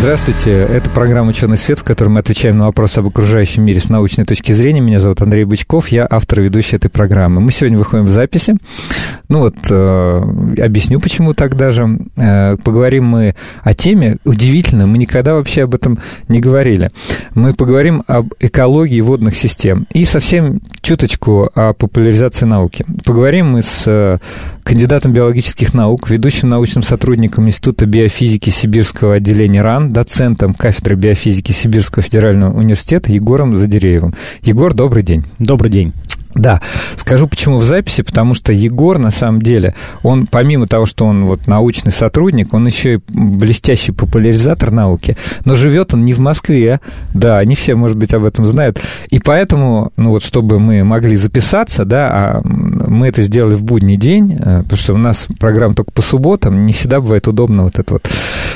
Здравствуйте, это программа «Ученый свет», в которой мы отвечаем на вопросы об окружающем мире с научной точки зрения. Меня зовут Андрей Бычков, я автор и ведущий этой программы. Мы сегодня выходим в записи. Ну вот, э, объясню, почему так даже. Э, поговорим мы о теме, удивительно, мы никогда вообще об этом не говорили. Мы поговорим об экологии водных систем и совсем чуточку о популяризации науки. Поговорим мы с э, кандидатом биологических наук, ведущим научным сотрудником Института биофизики Сибирского отделения РАН, доцентом кафедры биофизики Сибирского федерального университета Егором Задиреевым. Егор, добрый день. Добрый день. Да, скажу почему в записи, потому что Егор, на самом деле, он, помимо того, что он вот научный сотрудник, он еще и блестящий популяризатор науки, но живет он не в Москве, да, не все, может быть, об этом знают, и поэтому, ну вот, чтобы мы могли записаться, да, а мы это сделали в будний день, э, потому что у нас программа только по субботам, не всегда бывает удобно вот это вот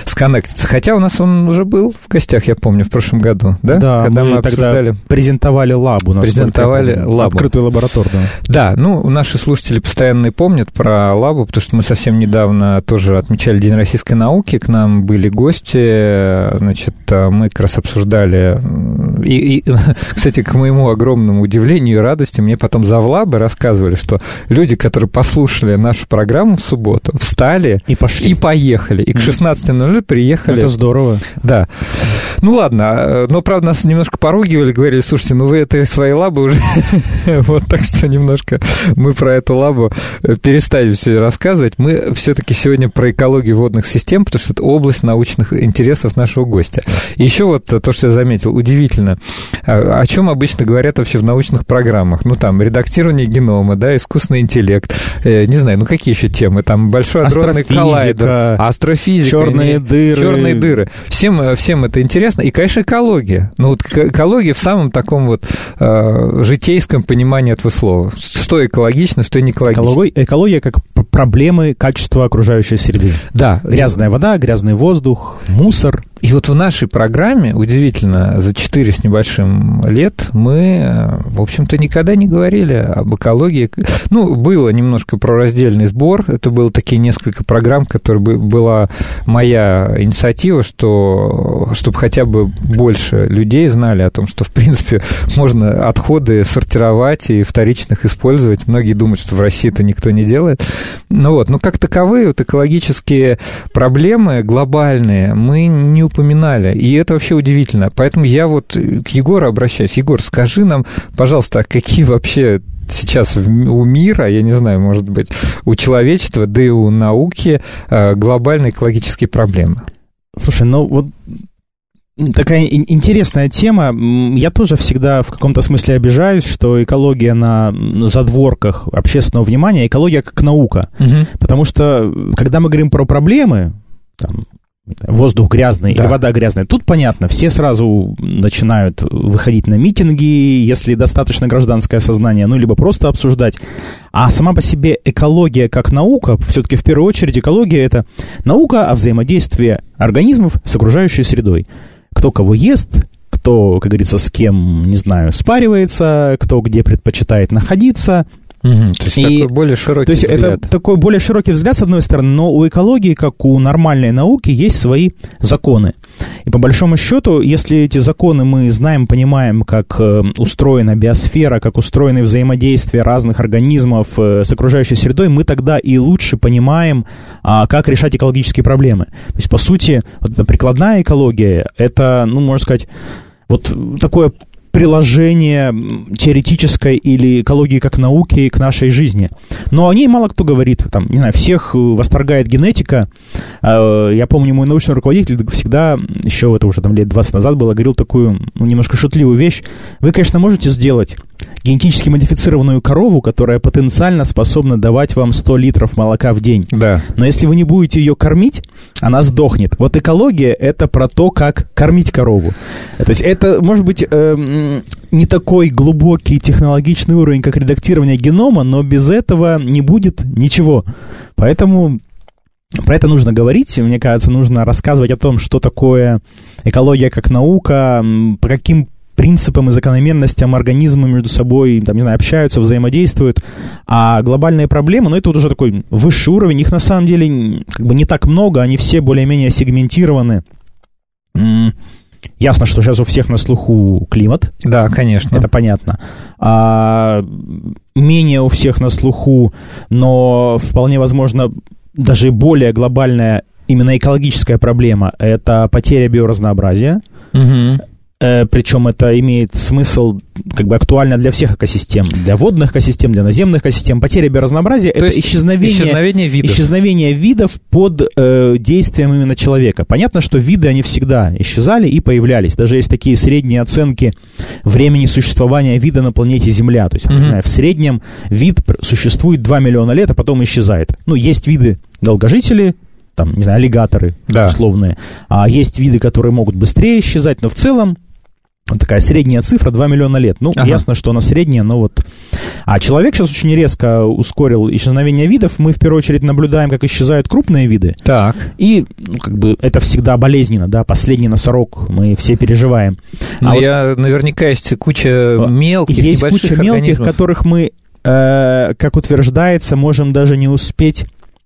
сконнектиться, хотя у нас он уже был в гостях, я помню, в прошлом году, да? Да, Когда мы, мы обсуждали... презентовали лабу. Презентовали лабу. Открытую лабораторную. Да, ну, наши слушатели постоянно помнят про лабу, потому что мы совсем недавно тоже отмечали День российской науки, к нам были гости, значит, а мы как раз обсуждали, и, и кстати, к моему огромному удивлению и радости, мне потом за лабы рассказывали, что люди, которые послушали нашу программу в субботу, встали и, пошли. и поехали, и к 16.00 приехали. Это здорово. Да. Ну, ладно, но, правда, нас немножко поругивали, говорили, слушайте, ну вы это свои лабы уже Вот так что немножко мы про эту лабу э, перестанем все рассказывать. Мы все-таки сегодня про экологию водных систем, потому что это область научных интересов нашего гостя. И еще вот то, что я заметил, удивительно, а, о чем обычно говорят вообще в научных программах. Ну, там, редактирование генома, да, искусственный интеллект, э, не знаю, ну, какие еще темы, там, большой адронный коллайдер, астрофизика, черные дыры. Черные дыры. Всем, э, всем это интересно. И, конечно, экология. Ну, вот экология в самом таком вот э, житейском понимании понимание этого слова. Что экологично, что не экологично. Экология, экология как проблемы качества окружающей среды. Да. Грязная вода, грязный воздух, мусор. И вот в нашей программе, удивительно, за 4 с небольшим лет мы, в общем-то, никогда не говорили об экологии. Ну, было немножко про раздельный сбор. Это было такие несколько программ, которые была моя инициатива, что, чтобы хотя бы больше людей знали о том, что, в принципе, можно отходы сортировать и вторичных использовать. Многие думают, что в России это никто не делает. Ну вот, но как таковые вот экологические проблемы глобальные мы не упоминали, и это вообще удивительно. Поэтому я вот к Егору обращаюсь. Егор, скажи нам, пожалуйста, а какие вообще сейчас у мира, я не знаю, может быть, у человечества, да и у науки э, глобальные экологические проблемы? Слушай, ну вот Такая интересная тема. Я тоже всегда в каком-то смысле обижаюсь, что экология на задворках общественного внимания, экология как наука. Угу. Потому что, когда мы говорим про проблемы, там, воздух грязный да. или вода грязная. Тут понятно, все сразу начинают выходить на митинги, если достаточно гражданское сознание, ну, либо просто обсуждать. А сама по себе экология как наука, все-таки в первую очередь экология — это наука о взаимодействии организмов с окружающей средой. Кто кого ест, кто, как говорится, с кем, не знаю, спаривается, кто где предпочитает находиться — Угу, то есть и, такой более широкий То есть взгляд. это такой более широкий взгляд, с одной стороны, но у экологии, как у нормальной науки, есть свои законы. И по большому счету, если эти законы мы знаем, понимаем, как э, устроена биосфера, как устроены взаимодействия разных организмов э, с окружающей средой, мы тогда и лучше понимаем, а, как решать экологические проблемы. То есть, по сути, вот эта прикладная экология, это, ну, можно сказать, вот такое приложение теоретической или экологии как науки к нашей жизни. Но о ней мало кто говорит. Там, не знаю, всех восторгает генетика. А, я помню, мой научный руководитель всегда, еще это уже там лет 20 назад было, говорил такую ну, немножко шутливую вещь. Вы, конечно, можете сделать генетически модифицированную корову, которая потенциально способна давать вам 100 литров молока в день. Да. Но если вы не будете ее кормить, она сдохнет. Вот экология — это про то, как кормить корову. То есть это, может быть, э, не такой глубокий технологичный уровень, как редактирование генома, но без этого не будет ничего. Поэтому про это нужно говорить, мне кажется, нужно рассказывать о том, что такое экология как наука, по каким принципам и закономерностям организмы между собой, там, не знаю, общаются, взаимодействуют. А глобальные проблемы, ну, это вот уже такой высший уровень, их на самом деле как бы не так много, они все более-менее сегментированы. Ясно, что сейчас у всех на слуху климат. Да, конечно. Это понятно. А, менее у всех на слуху, но вполне возможно даже более глобальная именно экологическая проблема – это потеря биоразнообразия. Угу. Э, причем это имеет смысл как бы актуально для всех экосистем, для водных экосистем, для наземных экосистем. Потеря биоразнообразия – это исчезновение, исчезновение видов. исчезновение видов под э, действием именно человека. Понятно, что виды, они всегда исчезали и появлялись. Даже есть такие средние оценки времени существования вида на планете Земля. То есть, mm-hmm. знаю, в среднем вид существует 2 миллиона лет, а потом исчезает. Ну, есть виды долгожители, там, не знаю, аллигаторы да. условные. А есть виды, которые могут быстрее исчезать, но в целом такая средняя цифра 2 миллиона лет. Ну, ага. ясно, что она средняя, но вот... А человек сейчас очень резко ускорил исчезновение видов. Мы в первую очередь наблюдаем, как исчезают крупные виды. Так. И, ну, как бы, это всегда болезненно, да, последний носорог мы все переживаем. Но а я, вот... наверняка есть куча мелких, Есть куча мелких, организмов. которых мы, э, как утверждается, можем даже не успеть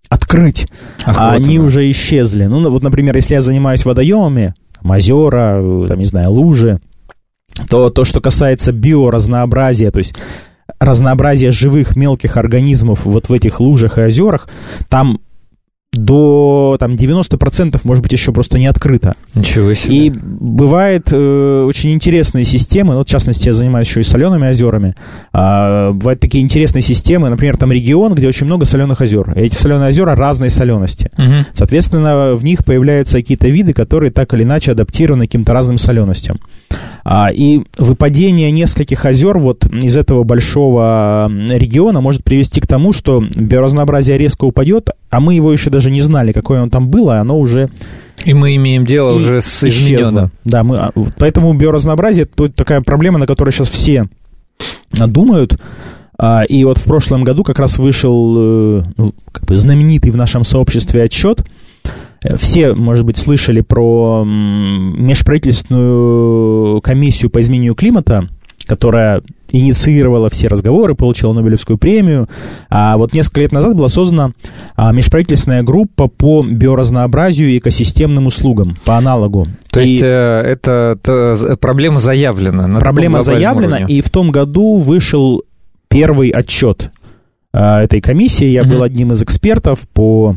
открыть, Охота, а они да. уже исчезли. Ну, вот, например, если я занимаюсь водоемами, озера, там, не знаю, лужи, то то, что касается биоразнообразия, то есть разнообразия живых мелких организмов вот в этих лужах и озерах, там до там, 90% может быть еще просто не открыто. Ничего себе. И бывает э, очень интересные системы, ну, в частности, я занимаюсь еще и солеными озерами. А, бывают такие интересные системы, например, там регион, где очень много соленых озер. И эти соленые озера разной солености. Угу. Соответственно, в них появляются какие-то виды, которые так или иначе адаптированы к каким-то разным соленостям. А, и выпадение нескольких озер вот из этого большого региона может привести к тому, что биоразнообразие резко упадет, а мы его еще даже не знали, какое он там было, и оно уже и мы имеем дело и уже с измененным. Да, мы, а, поэтому биоразнообразие это такая проблема, на которой сейчас все думают. А, и вот в прошлом году как раз вышел э, ну, как бы знаменитый в нашем сообществе отчет все, может быть, слышали про межправительственную комиссию по изменению климата, которая инициировала все разговоры, получила Нобелевскую премию. А вот несколько лет назад была создана а, межправительственная группа по биоразнообразию и экосистемным услугам, по аналогу. То и есть э, это, это проблема заявлена? На проблема заявлена, уровне. и в том году вышел первый отчет этой комиссии. Я угу. был одним из экспертов по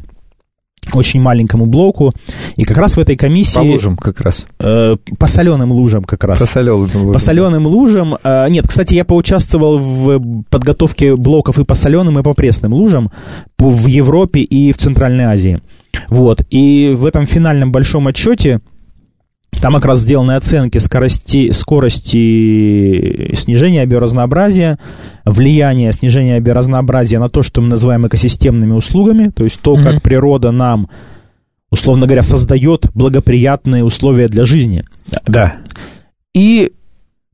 очень маленькому блоку. И как раз в этой комиссии... По лужам как раз. Э, по соленым лужам как раз. По соленым лужам. По соленым лужам. Э, нет, кстати, я поучаствовал в подготовке блоков и по соленым, и по пресным лужам в Европе и в Центральной Азии. Вот. И в этом финальном большом отчете там как раз сделаны оценки скорости, скорости снижения биоразнообразия, влияние снижения биоразнообразия на то, что мы называем экосистемными услугами, то есть то, mm-hmm. как природа нам, условно говоря, создает благоприятные условия для жизни. Да. И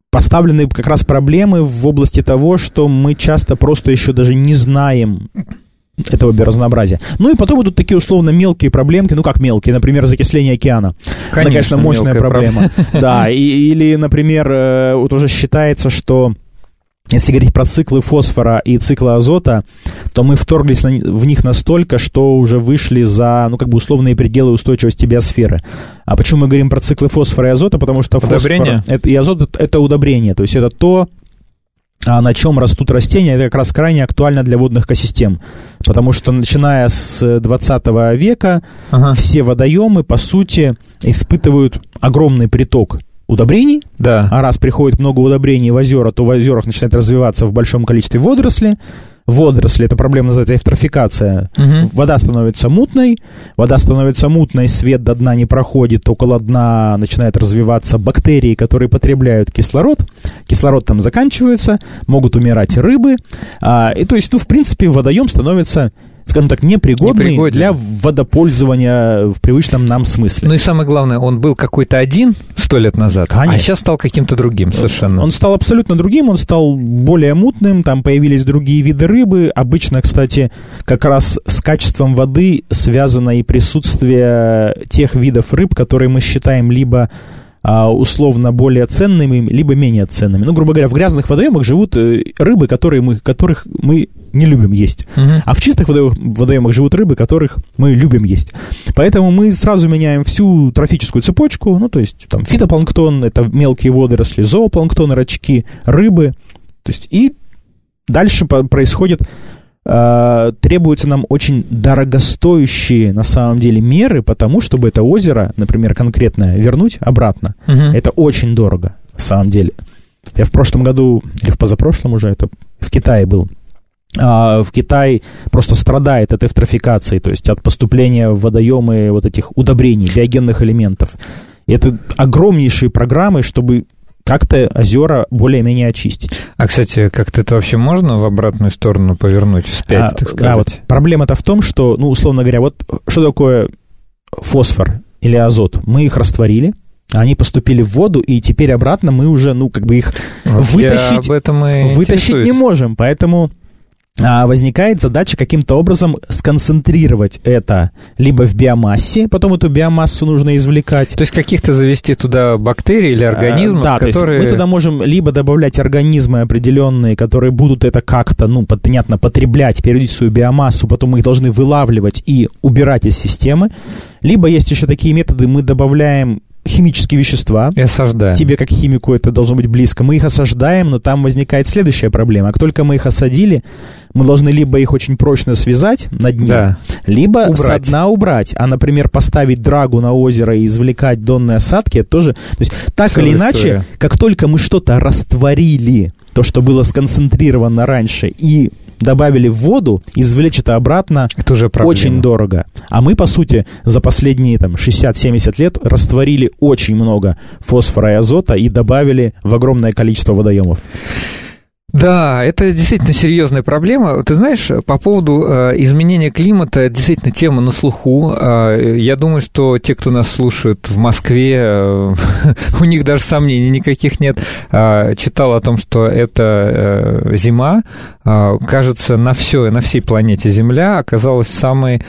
поставлены как раз проблемы в области того, что мы часто просто еще даже не знаем этого биоразнообразия. Ну и потом будут такие условно мелкие проблемки, ну как мелкие, например, закисление океана. Конечно, Это, конечно мощная проблема. Да, или, например, э, вот уже считается, что если говорить про циклы фосфора и циклы азота, то мы вторглись на, в них настолько, что уже вышли за, ну, как бы условные пределы устойчивости биосферы. А почему мы говорим про циклы фосфора и азота? Потому что удобрение? фосфор это, и азот — это удобрение, то есть это то, а на чем растут растения, это как раз крайне актуально для водных экосистем. Потому что начиная с 20 века ага. все водоемы, по сути, испытывают огромный приток удобрений. Да. А раз приходит много удобрений в озера, то в озерах начинает развиваться в большом количестве водоросли. Водоросли, эта проблема называется эвтрофикация. Мгм. Вода становится мутной, вода становится мутной, свет до дна не проходит, около дна начинают развиваться бактерии, которые потребляют кислород, кислород там заканчивается, могут умирать рыбы, а, и то есть, ну, в принципе, водоем становится скажем так, непригодный Непригоден. для водопользования в привычном нам смысле. Ну и самое главное, он был какой-то один сто лет назад, а Конечно. сейчас стал каким-то другим совершенно. Он стал абсолютно другим, он стал более мутным, там появились другие виды рыбы. Обычно, кстати, как раз с качеством воды связано и присутствие тех видов рыб, которые мы считаем либо а, условно более ценными, либо менее ценными. Ну, грубо говоря, в грязных водоемах живут э, рыбы, которые мы, которых мы не любим есть. Мгм. А в чистых водоемах, живут рыбы, которых мы любим есть. Поэтому мы сразу меняем всю трофическую цепочку, ну, то есть там фитопланктон, это мелкие водоросли, зоопланктон, рачки, рыбы. То есть и дальше происходит, э, требуются нам очень дорогостоящие на самом деле меры, потому чтобы это озеро, например, конкретное, вернуть обратно. Мгм. Это очень дорого, на самом деле. Я в прошлом году, или в позапрошлом уже, это в Китае был. А, в Китай просто страдает от эвтрофикации, то есть от поступления в водоемы вот этих удобрений, биогенных элементов. И это огромнейшие программы, чтобы как-то озера более-менее очистить. А, кстати, как-то это вообще можно в обратную сторону повернуть, вспять, А, так сказать? вот проблема-то в том, что, ну, условно говоря, вот что такое фосфор или азот? Мы их растворили, они поступили в воду, и теперь обратно мы уже, ну, как бы их Вот вытащить- об этом и вытащить не можем, поэтому возникает задача каким-то образом сконцентрировать это либо в биомассе, потом эту биомассу нужно извлекать. То есть каких-то завести туда бактерий или организмов, А, да, то которые... есть мы туда можем либо добавлять организмы определенные, которые будут это как-то, ну, понятно, потреблять, в свою биомассу, потом мы их должны вылавливать и убирать из системы. Либо есть еще такие методы, мы добавляем химические вещества, И осаждаем. Тебе, как химику, это должно быть близко. Мы их осаждаем, но там возникает следующая проблема. Как только мы их осадили, мы должны либо их очень прочно связать на дне, Да. либо со Убрать. дна убрать. А, например, поставить драгу на озеро и извлекать донные осадки, это тоже... То есть, так Целая или иначе, история. как только мы что-то растворили, то, что было сконцентрировано раньше, и добавили в воду, извлечь это обратно Это уже проблема. очень дорого. А мы, по сути, за последние там, 60-70 лет растворили очень много фосфора и азота и добавили в огромное количество водоемов. Да, это действительно серьезная проблема. Ты знаешь, по поводу э, изменения климата, это действительно тема на слуху. Э, я думаю, что те, кто нас слушает в Москве, э, у них даже сомнений никаких нет. Э, читал о том, что это э, зима, э, кажется, на все, на всей планете Земля оказалась самой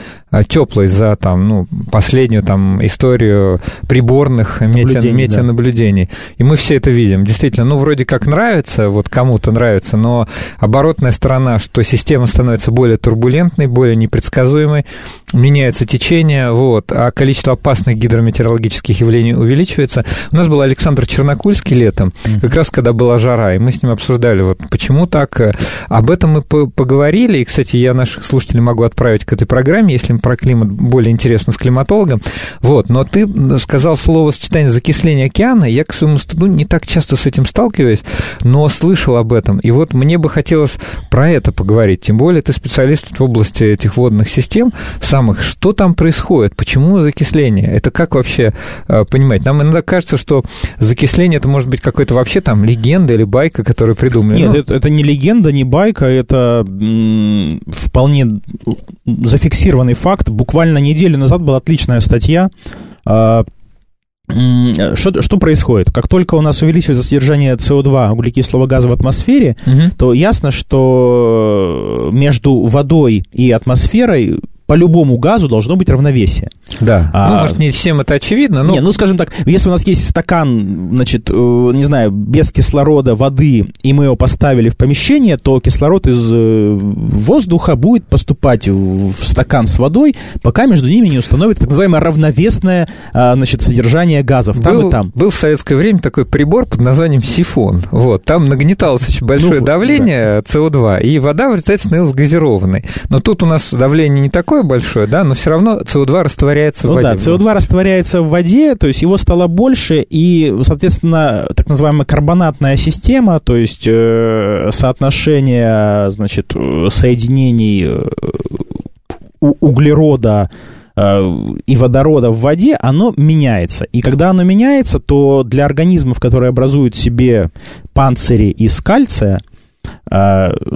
теплой за там, ну, последнюю там историю приборных метео- Наблюдений, да. метеонаблюдений. И мы все это видим. Действительно, ну, вроде как нравится, вот кому-то нравится, но оборотная сторона, что система становится более турбулентной, более непредсказуемой, меняется течение, вот, а количество опасных гидрометеорологических явлений увеличивается. У нас был Александр Чернокульский летом, как раз когда была жара, и мы с ним обсуждали, вот почему так. э, Об этом мы по- поговорили, и, кстати, я наших слушателей могу отправить к этой программе, если им про климат более интересно с климатологом. Вот, но ты сказал слово сочетание закисления океана, я, к своему стыду, не так часто с этим сталкиваюсь, но слышал об этом. И вот мне бы хотелось про это поговорить, тем более ты специалист в области этих водных систем самых. Что там происходит? Почему закисление? Это как вообще э, понимать? Нам иногда кажется, что закисление это может быть какой-то вообще там легенда или байка, которую придумали. Нет, Ну, это, это не легенда, не байка, это м, вполне зафиксированный факт. Буквально неделю назад была отличная статья. а, Что, что происходит? Как только у нас увеличивается содержание СО2, углекислого газа в атмосфере, мгм. то ясно, что между водой и атмосферой по любому газу должно быть равновесие. Да. А- Ну, может, не всем это очевидно, но Не, ну, скажем так, если у нас есть стакан, значит, э, не знаю, без кислорода, воды, и мы его поставили в помещение, то кислород из э, воздуха будет поступать в в стакан с водой, пока между ними не установится так называемое равновесное, а, значит, содержание газов там был, и там. был в советское время такой прибор под названием сифон. Вот, там нагнеталось очень большое Ну, давление СО2, и вода в результате становилась газированной. Но тут у нас давление не такое такое большое, да, но все равно СО2 растворяется ну в воде. да, СО2 растворяется в воде, то есть его стало больше, и, соответственно, так называемая карбонатная система, то есть э, соотношение, значит, соединений э, углерода э, и водорода в воде, оно меняется. И когда оно меняется, то для организмов, которые образуют себе панцири из кальция,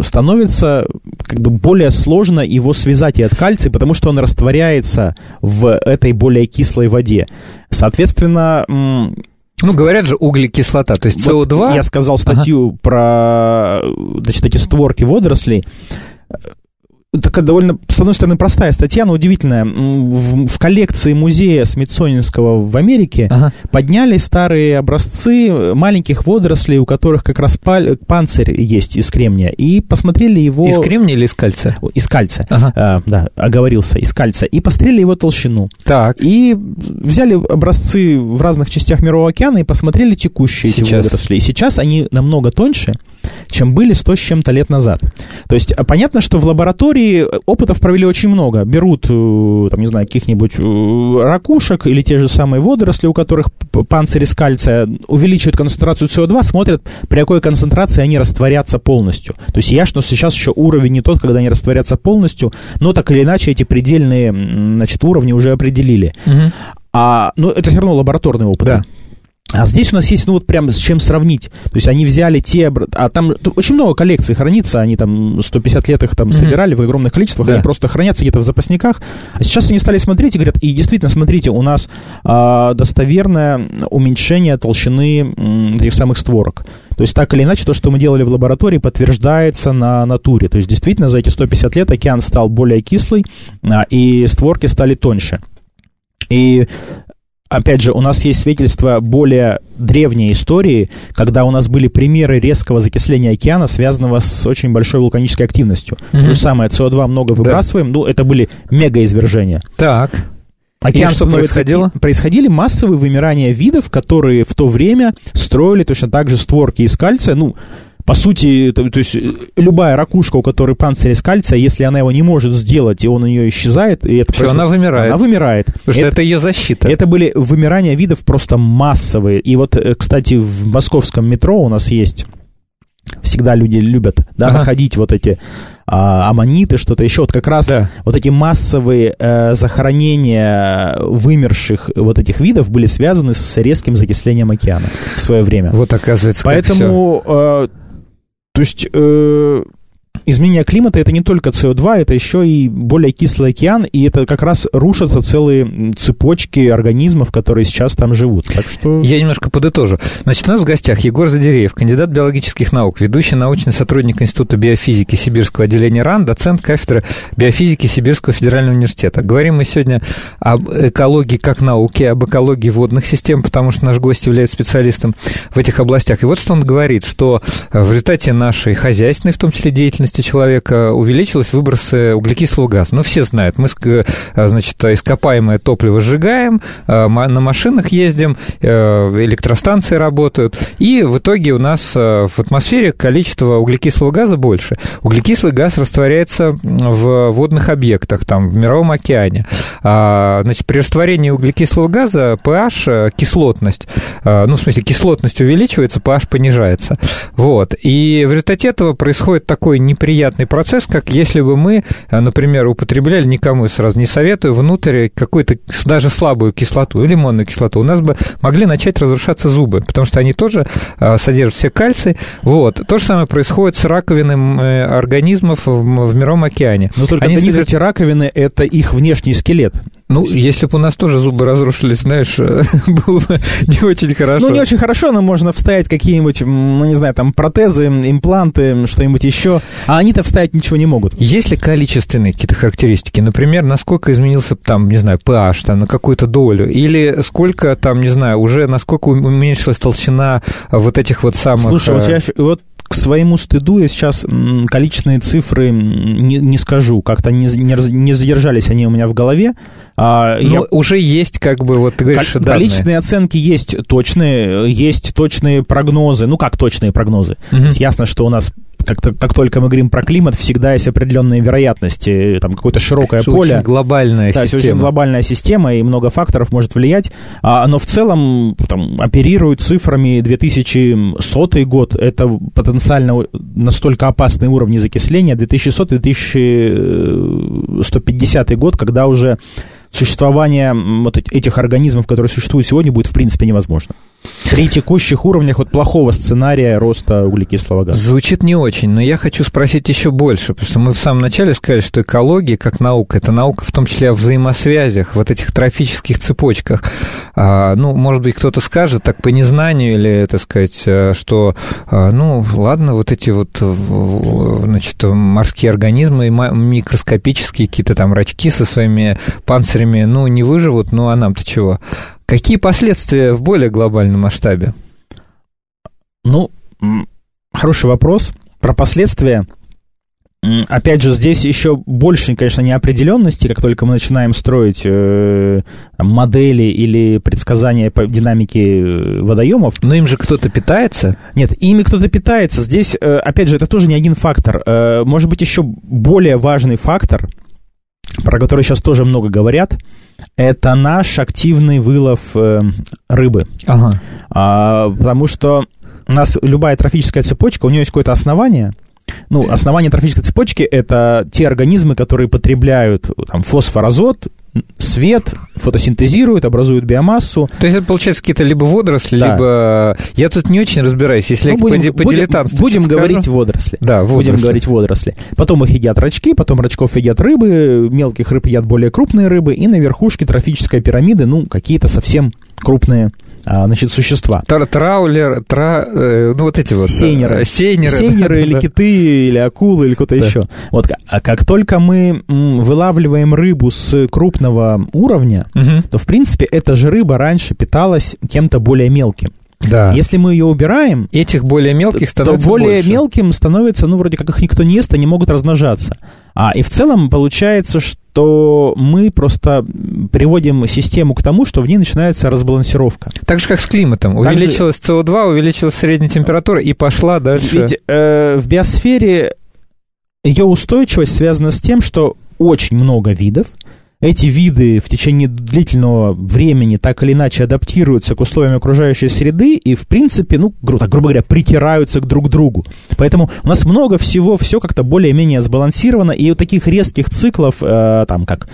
становится как бы более сложно его связать и от кальция, потому что он растворяется в этой более кислой воде. Соответственно, ну, говорят же углекислота, то есть СО2... Я сказал статью ага. про значит, эти створки водорослей такая довольно, с одной стороны, простая статья, но удивительная. В, в коллекции музея Смитсонинского в Америке ага. подняли старые образцы маленьких водорослей, у которых как раз паль, панцирь есть из кремния, и посмотрели его... Из кремния или из кальция? Из кальция, ага. а, да, оговорился, из кальция, и посмотрели его толщину. Так. И взяли образцы в разных частях Мирового океана и посмотрели текущие сейчас. эти водоросли. И сейчас они намного тоньше, чем были сто с чем-то лет назад. То есть а, понятно, что в лаборатории опытов провели очень много. Берут, э, там, не знаю, каких-нибудь э, ракушек или те же самые водоросли, у которых панцирь из кальция, увеличивают концентрацию СО2, смотрят, при какой концентрации они растворятся полностью. То есть ясно, что сейчас еще уровень не тот, когда они растворятся полностью, но так или иначе эти предельные значит, уровни уже определили. Угу. А, но это все равно лабораторный опыт. Да. А здесь у нас есть, ну вот прям с чем сравнить. То есть они взяли те... А там очень много коллекций хранится, они там 150 лет их там mm-hmm. собирали в огромных количествах, да. они просто хранятся где-то в запасниках. А сейчас они стали смотреть и говорят, и действительно, смотрите, у нас а, достоверное уменьшение толщины этих самых створок. То есть так или иначе, то, что мы делали в лаборатории, подтверждается на натуре. То есть действительно за эти 150 лет океан стал более кислый, а, и створки стали тоньше. И опять же, у нас есть свидетельства более древней истории, когда у нас были примеры резкого закисления океана, связанного с очень большой вулканической активностью. Mm-hmm. То же самое, СО2 много выбрасываем, да. ну, это были мегаизвержения. Так. Океан И что происходило? Происходили массовые вымирания видов, которые в то время строили точно так же створки из кальция, ну, по сути, то, то есть любая ракушка, у которой панцирь из кальция, если она его не может сделать, и он у нее исчезает, и это Все, она вымирает. Она вымирает. Потому это, что это ее защита. Это были вымирания видов просто массовые. И вот, э, кстати, в московском метро у нас есть всегда люди любят да, ага. находить вот эти а, аммониты, что-то еще. Вот как раз да. вот эти массовые э, захоронения вымерших вот этих видов были связаны с резким закислением океана в свое время. Вот оказывается, Поэтому э, то есть э, изменение климата это не только СО2, это еще и более кислый океан, и это как раз рушатся целые цепочки организмов, которые сейчас там живут. Так что... Я немножко подытожу. Значит, у нас в гостях Егор Задереев, кандидат биологических наук, ведущий научный сотрудник Института биофизики Сибирского отделения РАН, доцент кафедры биофизики Сибирского федерального университета. Говорим мы сегодня об экологии как науке, об экологии водных систем, потому что наш гость является специалистом в этих областях. И вот что он говорит, что в результате нашей хозяйственной, в том числе деятельности, деятельности человека увеличилось выбросы углекислого газа. Ну, все знают, мы, э, значит, ископаемое топливо сжигаем, э, на машинах ездим, э, электростанции работают, и в итоге у нас в атмосфере количество углекислого газа больше. Углекислый газ растворяется в водных объектах, там, в Мировом океане. А, значит, при растворении углекислого газа pH, кислотность, ну, в смысле, кислотность увеличивается, pH понижается. Вот. И в результате этого происходит такой неприятный процесс, как если бы мы, э, например, употребляли, никому сразу не советую, внутрь какую-то даже слабую кислоту, лимонную кислоту, у нас бы могли начать разрушаться зубы, потому что они тоже э, содержат все кальций. Вот. То же самое происходит с раковинами э, организмов в Мировом океане. Но только они для них эти раковины – это их внешний скелет. Ну, если бы у нас тоже зубы разрушились, знаешь, было бы не очень хорошо. Ну, не очень хорошо, но можно вставить какие-нибудь, ну, не знаю, там, протезы, импланты, что-нибудь еще. А они-то вставить ничего не могут. Есть ли количественные какие-то характеристики? Например, насколько изменился, там, не знаю, pH, там, на какую-то долю? Или сколько, там, не знаю, уже насколько уменьшилась толщина вот этих вот самых... Слушай, вот, я, вот к своему стыду я сейчас количественные цифры не, не скажу, как-то не, не, не задержались они у меня в голове. А, Но я... уже есть, как бы, вот ты говоришь, Кол- данные. Количественные оценки есть точные, есть точные прогнозы. Ну, как точные прогнозы? Угу. Ясно, что у нас как, как только мы говорим про климат, всегда есть определенные вероятности, там какое-то широкое Что поле. Очень глобальная да, система. очень глобальная система, и много факторов может влиять. А, но в целом там, оперируют цифрами 2100 год. Это потенциально настолько опасные уровни закисления. 2100-2150 год, когда уже существование вот этих организмов, которые существуют сегодня, будет в принципе невозможно. При текущих уровнях вот плохого сценария роста углекислого газа. Звучит не очень, но я хочу спросить еще больше, потому что мы в самом начале сказали, что экология как наука, это наука в том числе о взаимосвязях, вот этих трофических цепочках. А, ну, может быть, кто-то скажет так по незнанию или, так сказать, э, что, а, ну, ладно, вот эти вот, значит, морские организмы, микроскопические какие-то там рачки со своими панцирями, ну, не выживут, ну, а нам-то чего? Какие последствия в более глобальном масштабе? Ну, хороший вопрос. Про последствия. Опять же, здесь еще больше, конечно, неопределенности, как только мы начинаем строить э, модели или предсказания по динамике э, водоемов. Но им же кто-то питается? Нет, ими кто-то питается. Здесь, э, опять же, это тоже не один фактор. Э, может быть, еще более важный фактор, про который сейчас тоже много говорят, это наш активный вылов э, рыбы. Ага. А, потому что у нас любая трофическая цепочка, у нее есть какое-то основание. Ну, основание трофической цепочки – это те организмы, которые потребляют там, фосфор, азот, свет, фотосинтезируют, образуют биомассу. То есть это получается какие-то либо водоросли, да. либо... Я тут не очень разбираюсь, если ну, будем, по, по будем, будем говорить водоросли. Да, водоросли. Будем говорить водоросли. Потом их едят рачки, потом рачков едят рыбы, мелких рыб едят более крупные рыбы, и на верхушке трофической пирамиды, ну, какие-то совсем крупные значит, существа. Траулер, тра, э, ну вот эти вот. Сейнеры. Э, сейнеры. Сейнеры или киты, или акулы, или кто-то еще. Вот, а как только мы вылавливаем рыбу с крупного уровня, то, в принципе, эта же рыба раньше питалась кем-то более мелким. Да. Если мы ее убираем... Этих более мелких становится То более больше. мелким становится, ну, вроде как их никто не ест, они могут размножаться. А, и в целом получается, что мы просто приводим систему к тому, что в ней начинается разбалансировка. Так же, как с климатом. Увеличилась так СО2, увеличилась средняя температура и пошла дальше. Ведь э, в биосфере ее устойчивость связана с тем, что очень много видов, эти виды в течение длительного времени так или иначе адаптируются к условиям окружающей среды и, в принципе, ну, гру- так, грубо говоря, притираются к друг другу. Поэтому у нас много всего, все как-то более-менее сбалансировано, и у таких резких циклов, э, там, как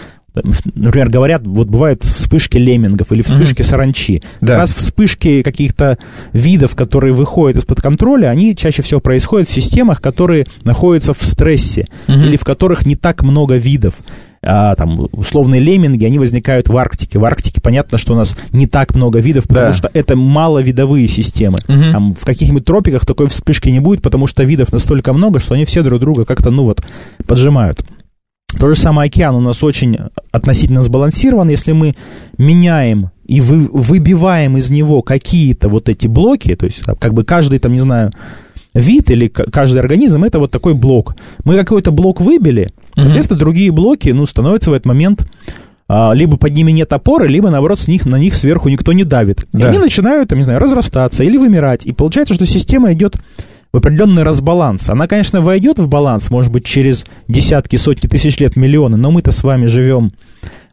например, говорят, вот бывают вспышки леммингов или вспышки mm-hmm. саранчи. Да. Как раз вспышки каких-то видов, которые выходят из-под контроля, они чаще всего происходят в системах, которые находятся в стрессе mm-hmm. или в которых не так много видов а, там, условные лемминги, они возникают в Арктике. В Арктике понятно, что у нас не так много видов, потому да. что это маловидовые системы. Угу. Там, в каких-нибудь тропиках такой вспышки не будет, потому что видов настолько много, что они все друг друга как-то, ну вот, поджимают. То же самое океан у нас очень относительно сбалансирован. Если мы меняем и вы, выбиваем из него какие-то вот эти блоки, то есть как бы каждый там, не знаю, вид или каждый организм, это вот такой блок. Мы какой-то блок выбили, соответственно, mm-hmm. другие блоки, ну, становятся в этот момент а, либо под ними нет опоры, либо, наоборот, с них, на них сверху никто не давит. Да. И они начинают, там, не знаю, разрастаться или вымирать. И получается, что система идет в определенный разбаланс. Она, конечно, войдет в баланс, может быть, через десятки, сотни тысяч лет, миллионы, но мы-то с вами живем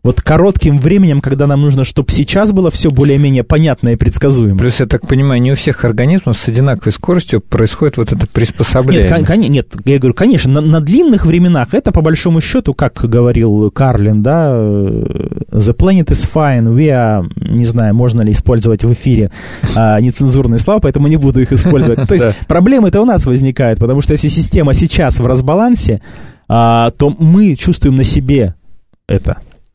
вот коротким временем, когда нам нужно, чтобы сейчас было все более-менее понятно и предсказуемо. Плюс, я так понимаю, не у всех организмов с одинаковой скоростью происходит вот это приспособление. Нет, кон- нет я говорю, конечно, на, на длинных временах это, по большому счету, как говорил Карлин, да, э, the planet is fine, we are, не знаю, можно ли использовать в эфире а, нецензурные слова, поэтому не буду их использовать. То есть проблемы-то у нас возникают, потому что если система сейчас в разбалансе, а, то мы чувствуем на себе это.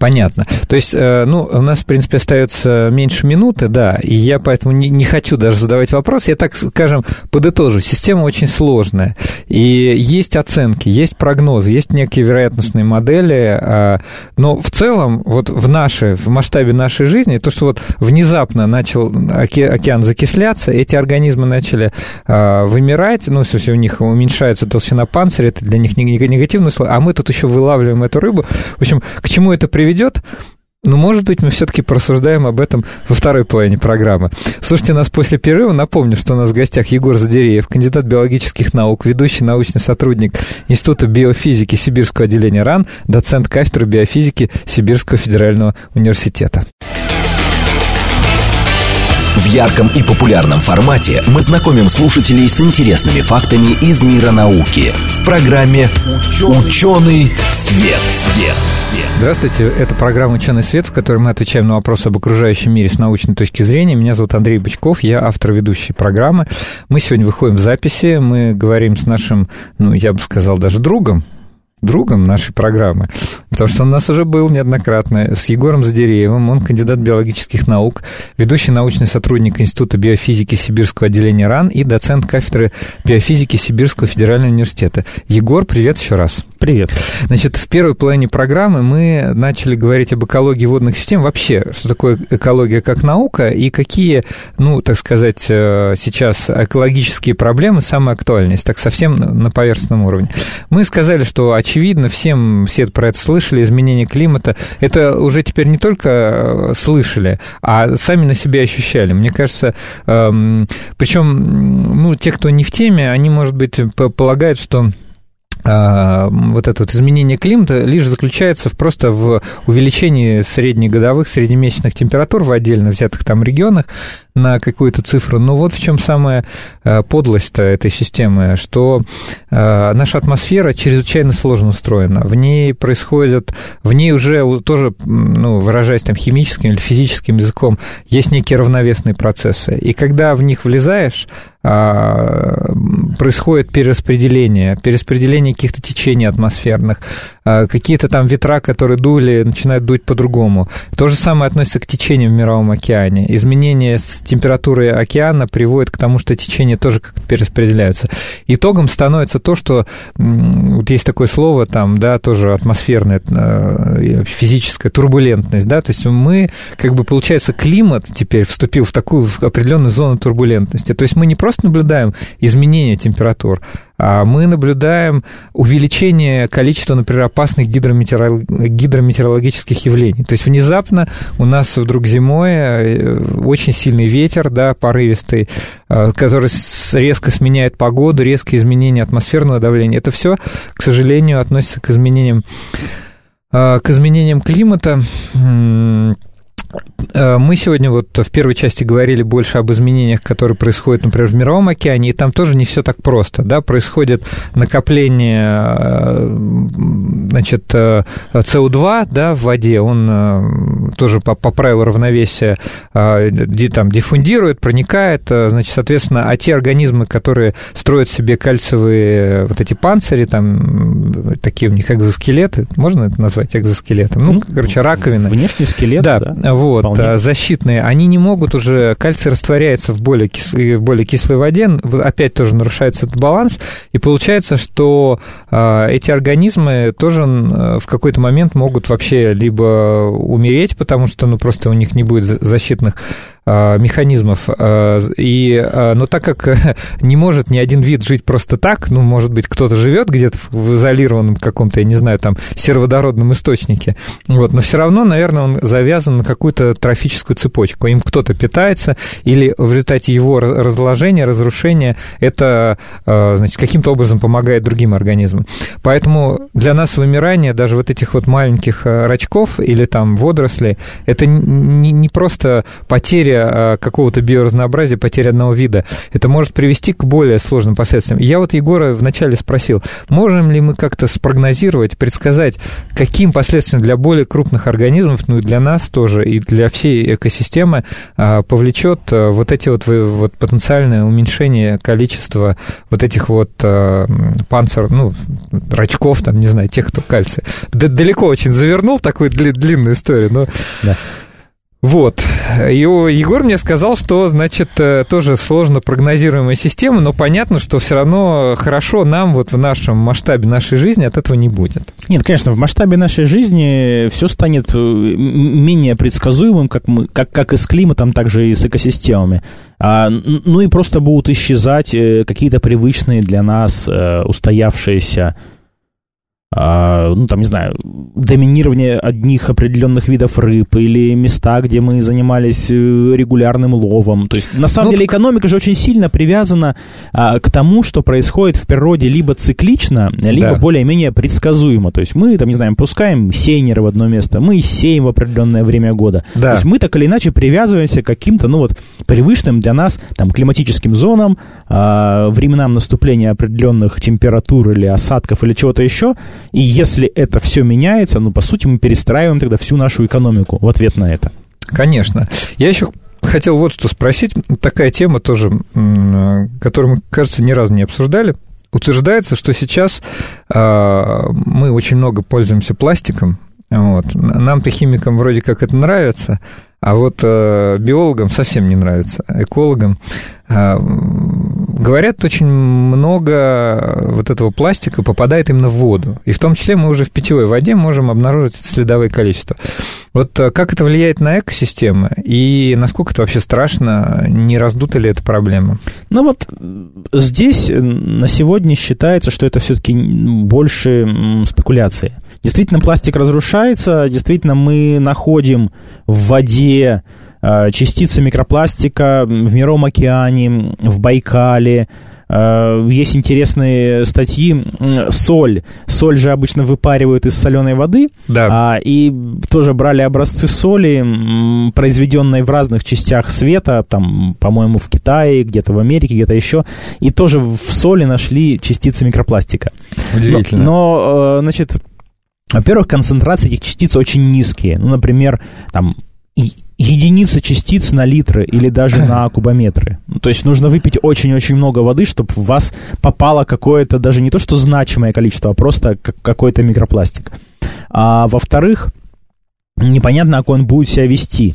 Понятно. То есть, э, ну, у нас, в принципе, остается меньше минуты, да, и я поэтому не, не хочу даже задавать вопрос. Я так, скажем, подытожу. Система очень сложная, и есть оценки, есть прогнозы, есть некие вероятностные модели, а, но в целом, вот в нашей, в масштабе нашей жизни, то, что вот внезапно начал океан закисляться, эти организмы начали а, вымирать, ну, если у них уменьшается толщина панциря, это для них негативный условие, а мы тут еще вылавливаем эту рыбу. В общем, к чему это приведет? Ну, может быть, мы все-таки порассуждаем об этом во второй половине программы. Слушайте нас после перерыва. Напомню, что у нас в гостях Егор Задереев, кандидат биологических наук, ведущий научный сотрудник Института биофизики Сибирского отделения РАН, доцент кафедры биофизики Сибирского федерального университета. В ярком и популярном формате мы знакомим слушателей с интересными фактами из мира науки в программе «Ученый свет». свет. Здравствуйте, это программа «Ученый свет», в которой мы отвечаем на вопросы об окружающем мире с научной точки зрения. Меня зовут Андрей Бычков, я автор ведущей программы. Мы сегодня выходим в записи, мы говорим с нашим, ну, я бы сказал, даже другом, другом нашей программы, потому что он у нас уже был неоднократно, с Егором Задереевым, он кандидат биологических наук, ведущий научный сотрудник Института биофизики Сибирского отделения РАН и доцент кафедры биофизики Сибирского федерального университета. Егор, привет еще раз. Привет. Значит, в первой половине программы мы начали говорить об экологии водных систем вообще, что такое экология как наука и какие, ну, так сказать, э, сейчас экологические проблемы самые актуальные, так совсем на поверхностном уровне. Мы сказали, что очевидно, всем все про это слышали, изменение климата. Это уже теперь не только э, слышали, а сами на себе ощущали. Мне кажется, эм, причем, ну, те, кто не в теме, они, может быть, полагают, что а, вот это вот изменение климата лишь заключается в, просто в увеличении среднегодовых, среднемесячных температур в отдельно взятых там регионах на какую-то цифру. Но вот в чем самая э, подлость этой системы, что э, наша атмосфера чрезвычайно сложно устроена. В ней происходят, в ней уже тоже, ну, выражаясь там химическим или физическим языком, есть некие равновесные процессы. И когда в них влезаешь, а, происходит перераспределение, перераспределение каких-то течений атмосферных, а, какие-то там ветра, которые дули, начинают дуть по-другому. То же самое относится к течениям в Мировом океане. Изменение температуры океана приводит к тому, что течения тоже как-то перераспределяются. Итогом становится то, что вот есть такое слово там, да, тоже атмосферная э, физическая турбулентность, да, то есть мы, как бы, получается, климат теперь вступил в такую определенную зону турбулентности. То есть мы не просто наблюдаем изменение температур, мы наблюдаем увеличение количества, например, опасных гидрометеорологических явлений. То есть внезапно у нас вдруг зимой э, очень сильный ветер, да, порывистый, э, который резко сменяет погоду, резкое изменение атмосферного давления. Это все, к сожалению, относится к изменениям э, к изменениям климата. Э, мы сегодня вот в первой части говорили больше об изменениях, которые происходят, например, в Мировом океане, и там тоже не все так просто, да, происходит накопление, э, значит, СО2, э, да, в воде, он тоже по, по правилу равновесия там диффундирует, проникает, значит, соответственно, а те организмы, которые строят себе кальциевые вот эти панцири, там, такие у них экзоскелеты, можно это назвать экзоскелетом? Ну, ну короче, раковины. Внешний скелет, да. да вот, Вполне. А, защитные, они не могут уже, кальций растворяется в более, кислой, в более кислой воде, опять тоже нарушается этот баланс, и получается, что э, эти организмы тоже в какой-то момент могут вообще либо умереть, потому что ну, просто у них не будет защитных механизмов. Э, и, э, но так как не может ни один вид жить просто так, ну, может быть, кто-то живет где-то в изолированном каком-то, я не знаю, там, сероводородном источнике, вот, но все равно, наверное, он завязан на какую-то трофическую цепочку. Им кто-то питается, или в результате его разложения, разрушения это, значит, каким-то образом помогает другим организмам. Поэтому для нас вымирание даже вот этих вот маленьких рачков или там водорослей, это не, не просто потеря Э, какого-то биоразнообразия, потеря одного вида, это может привести к более сложным последствиям. Я вот Егора вначале спросил, можем ли мы как-то спрогнозировать, предсказать, каким последствиям для более крупных организмов, ну и для нас тоже, и для всей экосистемы э, повлечет э, вот эти вот, вот потенциальное уменьшение количества вот этих вот панцир, ну, рачков, там, не знаю, тех, кто кальций. Далеко очень завернул такую длинную историю, но... Да. Вот. И Егор мне сказал, что, значит, э, тоже сложно прогнозируемая система, но понятно, что все равно хорошо нам вот в нашем масштабе нашей жизни от этого не будет. Нет, конечно, в масштабе нашей жизни все станет э, менее предсказуемым, как, мы, как, как и с климатом, так же и с экосистемами. А, ну и просто будут исчезать э, какие-то привычные для нас устоявшиеся а, ну, там, не знаю, доминирование одних определенных видов рыб или места, где мы занимались э, регулярным ловом. То есть, на самом ну, деле, экономика же очень сильно привязана а, к тому, что происходит в природе либо циклично, либо да. более-менее предсказуемо. То есть, мы, там, не знаю, пускаем сейнеры в одно место, мы сеем в определенное время года. Да. То есть, мы так или иначе привязываемся к каким-то, ну, вот, привычным для нас, там, климатическим зонам, а, временам наступления определенных температур или осадков или чего-то еще, и если это все меняется, ну, по сути, мы перестраиваем тогда всю нашу экономику в ответ на это. Конечно. Я еще хотел вот что спросить. Такая тема тоже, которую мы, кажется, ни разу не обсуждали. Утверждается, что сейчас э, мы очень много пользуемся пластиком. Вот. Нам-то химикам вроде как это нравится, а вот э, биологам совсем не нравится, экологам. Э, говорят, очень много вот этого пластика попадает именно в воду. И в том числе мы уже в питьевой воде можем обнаружить следовое количество. Вот э, как это влияет на экосистемы и насколько это вообще страшно, не раздута ли эта проблема? Ну вот здесь на сегодня считается, что это все-таки больше спекуляции. Действительно, пластик разрушается, действительно, мы находим в воде э, частицы микропластика в Мировом океане, в Байкале, э, есть интересные статьи. Соль. Соль же обычно выпаривают из соленой воды. Да. А, и тоже брали образцы соли, произведенной в разных частях света, там, по-моему, в Китае, где-то в Америке, где-то еще. И тоже в соли нашли частицы микропластика. Удивительно. Но, но э, значит, во-первых, концентрации этих частиц очень низкие. Ну, например, там единица частиц на литры или даже на кубометры. Ну, то есть нужно выпить очень-очень много воды, чтобы в вас попало какое-то даже не то что значимое количество, а просто какой-то микропластик. А во-вторых, непонятно, как он будет себя вести.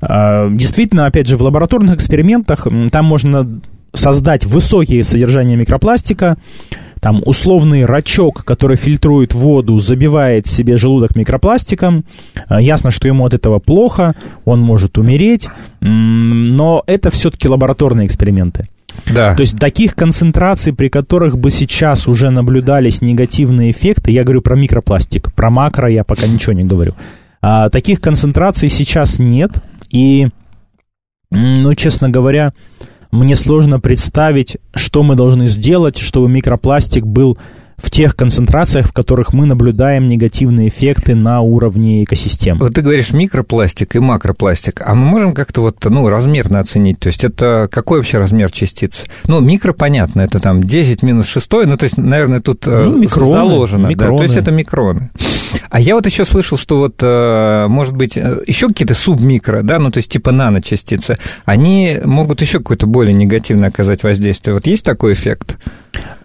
А, действительно, опять же, в лабораторных экспериментах там можно создать высокие содержания микропластика, там условный рачок, который фильтрует воду, забивает себе желудок микропластиком. А, ясно, что ему от этого плохо, он может умереть, но это все-таки лабораторные эксперименты. Да. То есть таких концентраций, при которых бы сейчас уже наблюдались негативные эффекты, я говорю про микропластик, про макро я пока ничего не говорю. А, таких концентраций сейчас нет, и, ну, честно говоря, мне сложно представить, что мы должны сделать, чтобы микропластик был в тех концентрациях, в которых мы наблюдаем негативные эффекты на уровне экосистем. Вот ты говоришь микропластик и макропластик, а мы можем как-то вот, ну, размерно оценить, то есть это какой вообще размер частиц? Ну, микро, понятно, это там 10 минус 6, ну, то есть, наверное, тут э, ну, микроны, заложено, микроны. да, то есть это микроны. А я вот еще слышал, что вот, э, может быть, э, еще какие-то субмикро, да, ну, то есть типа наночастицы, они могут еще какое-то более негативное оказать воздействие. Вот есть такой эффект?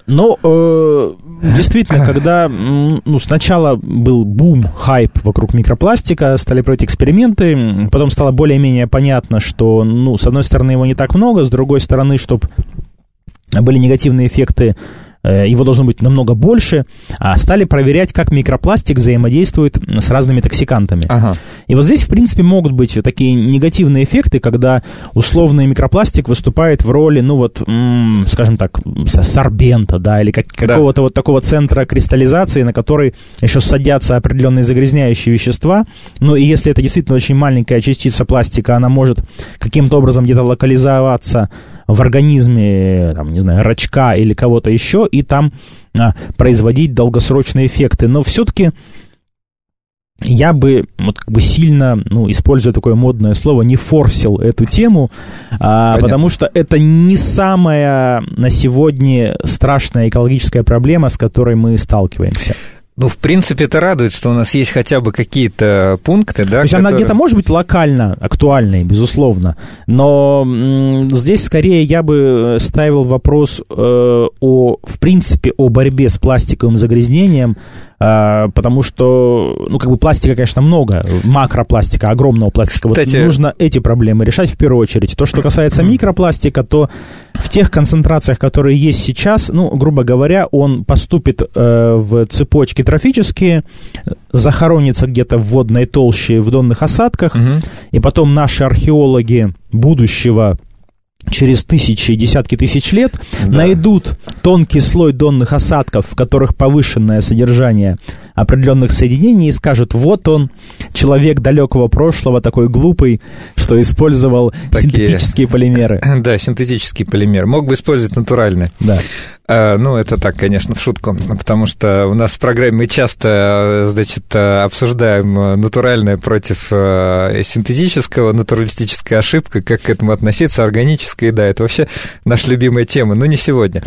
Ну, э, действительно, когда ну, сначала был бум, хайп вокруг микропластика, стали проводить эксперименты, потом стало более-менее понятно, что, ну, с одной стороны, его не так много, с другой стороны, чтобы были негативные эффекты его должно быть намного больше, а стали проверять, как микропластик взаимодействует с разными токсикантами. Ага. И вот здесь, в принципе, могут быть такие негативные эффекты, когда условный микропластик выступает в роли, ну вот, скажем так, сорбента, да, или как, какого-то да. вот такого центра кристаллизации, на который еще садятся определенные загрязняющие вещества. Ну и если это действительно очень маленькая частица пластика, она может каким-то образом где-то локализоваться в организме, там, не знаю, рачка или кого-то еще, и там а, производить долгосрочные эффекты. Но все-таки я бы вот как бы сильно, ну, используя такое модное слово, не форсил эту тему, а, потому что это не самая на сегодня страшная экологическая проблема, с которой мы сталкиваемся. Ну, в принципе, это радует, что у нас есть хотя бы какие-то пункты, да. То есть которые... она где-то может быть локально актуальной, безусловно, но здесь скорее я бы ставил вопрос э, о, в принципе, о борьбе с пластиковым загрязнением а, потому что, ну, как бы пластика, конечно, много, макропластика, огромного пластика. Кстати... Вот нужно эти проблемы решать в первую очередь. То, что касается микропластика, то в тех концентрациях, которые есть сейчас, ну, грубо говоря, он поступит э, в цепочки трофические, захоронится где-то в водной толще в донных осадках, угу. и потом наши археологи будущего через тысячи, десятки тысяч лет да. найдут тонкий слой донных осадков, в которых повышенное содержание определенных соединений и скажут, вот он, человек далекого прошлого, такой глупый, что использовал Такие... синтетические полимеры. Да, синтетические полимеры. Мог бы использовать натуральные. Да. А, ну, это так, конечно, в шутку, потому что у нас в программе мы часто, значит, обсуждаем натуральное против э, синтетического, натуралистическая ошибка, как к этому относиться, органическая еда, это вообще наша любимая тема, но не сегодня.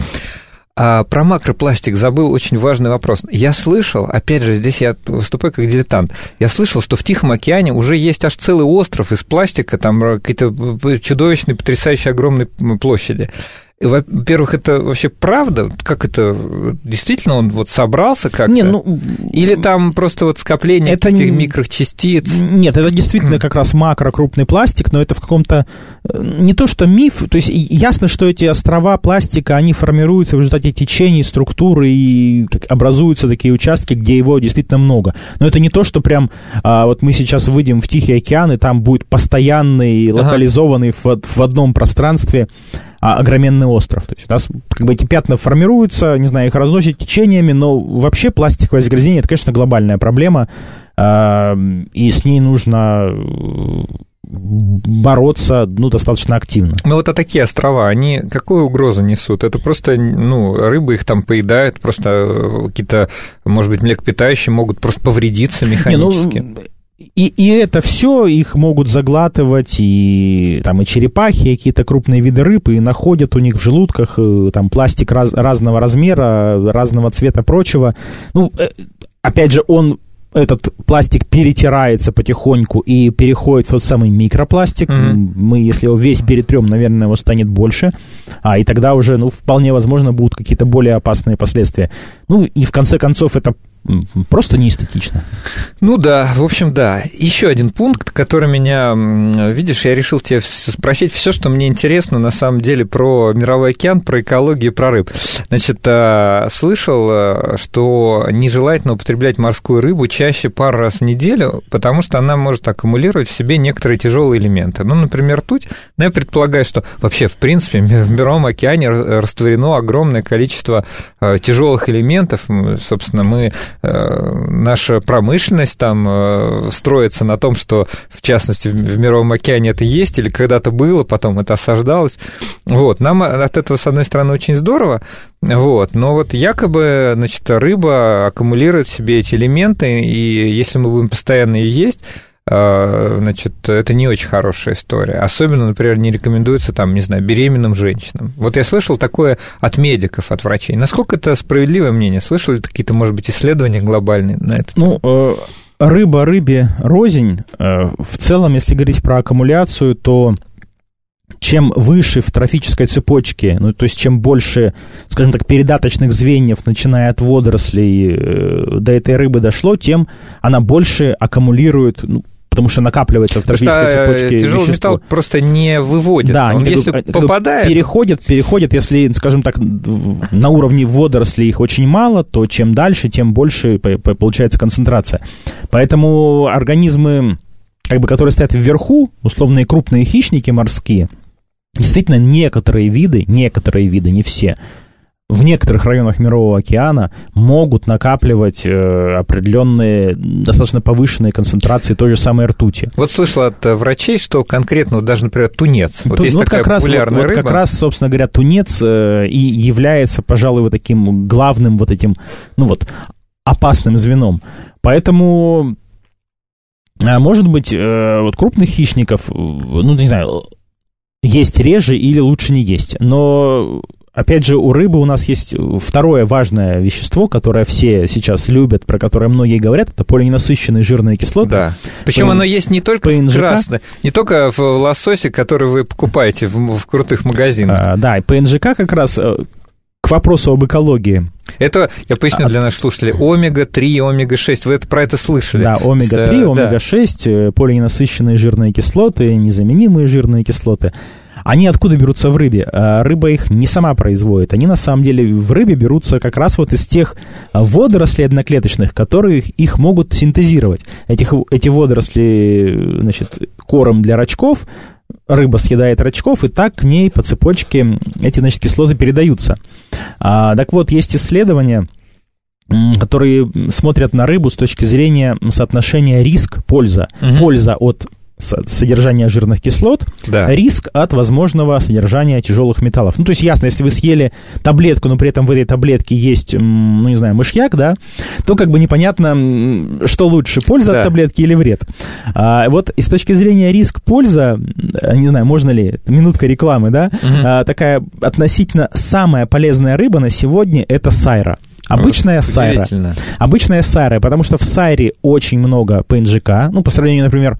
А про макропластик забыл очень важный вопрос. Я слышал, опять же, здесь я выступаю как дилетант, я слышал, что в Тихом океане уже есть аж целый остров из пластика, там какие-то чудовищные, потрясающие огромные площади. Во-первых, это вообще правда? Как это? Действительно он вот собрался как-то? Не, ну, Или там просто вот скопление это этих микрочастиц? Нет, это действительно как раз макрокрупный пластик, но это в каком-то... Э, не то, что миф, то есть ясно, что эти острова пластика, они формируются в результате течений, структуры, и образуются такие участки, где его действительно много. Но это не то, что прям а, вот мы сейчас выйдем в Тихий океан, и там будет постоянный, локализованный ага. в, в одном пространстве а, огроменный остров. То есть у нас как бы эти пятна формируются, не знаю, их разносят течениями, но вообще пластиковое загрязнение это, конечно, глобальная проблема, а, и с ней нужно э, бороться, ну, достаточно активно. Ну, вот а такие острова, они какую угрозу несут? Это просто, ну, рыбы их там поедают, просто э, какие-то, может быть, млекопитающие могут просто повредиться механически. Не, ну, и, и это все их могут заглатывать и там и черепахи, и какие-то крупные виды рыб, и находят у них в желудках э, там пластик раз, разного размера, разного цвета, прочего. Ну, э, опять же, он этот пластик перетирается потихоньку и переходит в тот самый микропластик. Mm-hmm. Мы, если его весь перетрем, наверное, его станет больше. А, и тогда уже, ну, вполне возможно, будут какие-то более опасные последствия. Ну, и в конце концов, это просто неэстетично. Ну да, в общем, да. Еще один пункт, который меня, видишь, я решил тебе спросить все, что мне интересно на самом деле про мировой океан, про экологию, про рыб. Значит, а, слышал, а, что нежелательно употреблять морскую рыбу чаще пару раз в неделю, потому что она может аккумулировать в себе некоторые тяжелые элементы. Ну, например, ртуть. Но я предполагаю, что вообще, в принципе, в мировом океане растворено огромное количество а, тяжелых элементов. Собственно, мы Э, наша промышленность там э, строится на том, что, в частности, в Мировом океане это есть или когда-то было, потом это осаждалось. Вот, нам от этого, с одной стороны, очень здорово, вот, но вот якобы, значит, рыба аккумулирует в себе эти элементы, и если мы будем постоянно ее есть, значит, это не очень хорошая история. Особенно, например, не рекомендуется, там, не знаю, беременным женщинам. Вот я слышал такое от медиков, от врачей. Насколько это справедливое мнение? Слышал ли какие-то, может быть, исследования глобальные на это? Ну, э, рыба рыбе рознь. Э, в целом, если говорить про аккумуляцию, то чем выше в трофической цепочке, ну, то есть чем больше, скажем так, передаточных звеньев, начиная от водорослей, э, до этой рыбы дошло, тем она больше аккумулирует, ну, потому что накапливается в трофической э, цепочке тяжелый вещество. металл просто не выводит. Да, он, если как, попадает... Переходит, переходит, если, скажем так, на уровне водорослей их очень мало, то чем дальше, тем больше получается концентрация. Поэтому организмы, как бы, которые стоят вверху, условные крупные хищники морские, действительно некоторые виды, некоторые виды, не все, в некоторых районах Мирового океана могут накапливать э, определенные достаточно повышенные концентрации той же самой ртути. Вот слышал от э, врачей, что конкретно вот даже, например, тунец. Вот Ту, есть вот такая как популярная раз, рыба. Вот как раз, собственно говоря, тунец э, и является, пожалуй, вот таким главным вот этим, ну вот, опасным звеном. Поэтому, э, может быть, э, вот крупных хищников, э, ну, не знаю, есть реже или лучше не есть. Но Опять же, у рыбы у нас есть второе важное вещество, которое все сейчас любят, про которое многие говорят, это полиненасыщенные жирные кислоты. Да. Причем По... оно есть не только ПНЖК. в красной, не только в лососе, который вы покупаете в, в крутых магазинах. А, да, и ПНЖК как раз э, к вопросу об экологии. Это, я поясню для наших слушателей, омега-3, омега-6, вы это, про это слышали? Да, омега-3, омега-6, да. полиненасыщенные жирные кислоты, незаменимые жирные кислоты – они откуда берутся в рыбе? А, рыба их не сама производит. Они на самом деле в рыбе берутся как раз вот из тех а, водорослей одноклеточных, которые их могут синтезировать. Этих, эти водоросли, значит, корм для рачков рыба съедает рачков, и так к ней по цепочке эти, значит, кислоты передаются. А, так вот, есть исследования, которые смотрят на рыбу с точки зрения соотношения риск-польза. Угу. Польза от содержания жирных кислот, да. риск от возможного содержания тяжелых металлов. Ну, то есть, ясно, если вы съели таблетку, но при этом в этой таблетке есть, ну, не знаю, мышьяк, да, то как бы непонятно, что лучше, польза да. от таблетки или вред. А, вот и с точки зрения риск-польза, не знаю, можно ли, минутка рекламы, да, угу. а, такая относительно самая полезная рыба на сегодня это сайра. Обычная сайра. Обычная сайра, потому что в сайре очень много ПНЖК, ну, по сравнению, например,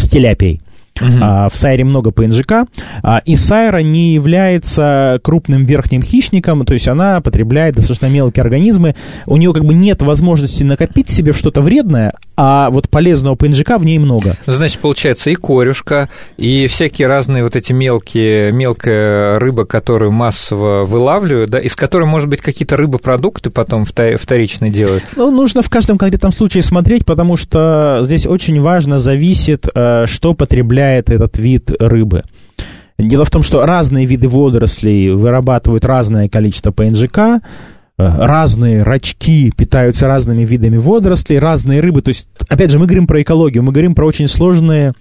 с теляпией. Uh-huh. А, в Сайре много ПНЖК, а, и Сайра не является крупным верхним хищником, то есть она потребляет достаточно мелкие организмы, у нее как бы нет возможности накопить себе что-то вредное, а вот полезного ПНЖК в ней много. Ну, значит, получается и корюшка, и всякие разные вот эти мелкие, мелкая рыба, которую массово вылавливают, да, из которой, может быть, какие-то рыбопродукты потом вторично делают? Ну, нужно в каждом конкретном случае смотреть, потому что здесь очень важно зависит, э, что потребляет этот вид рыбы. Дело в том, что разные виды водорослей вырабатывают разное количество ПНЖК, разные рачки питаются разными видами водорослей, разные рыбы. То есть, опять же, мы говорим про экологию, мы говорим про очень сложные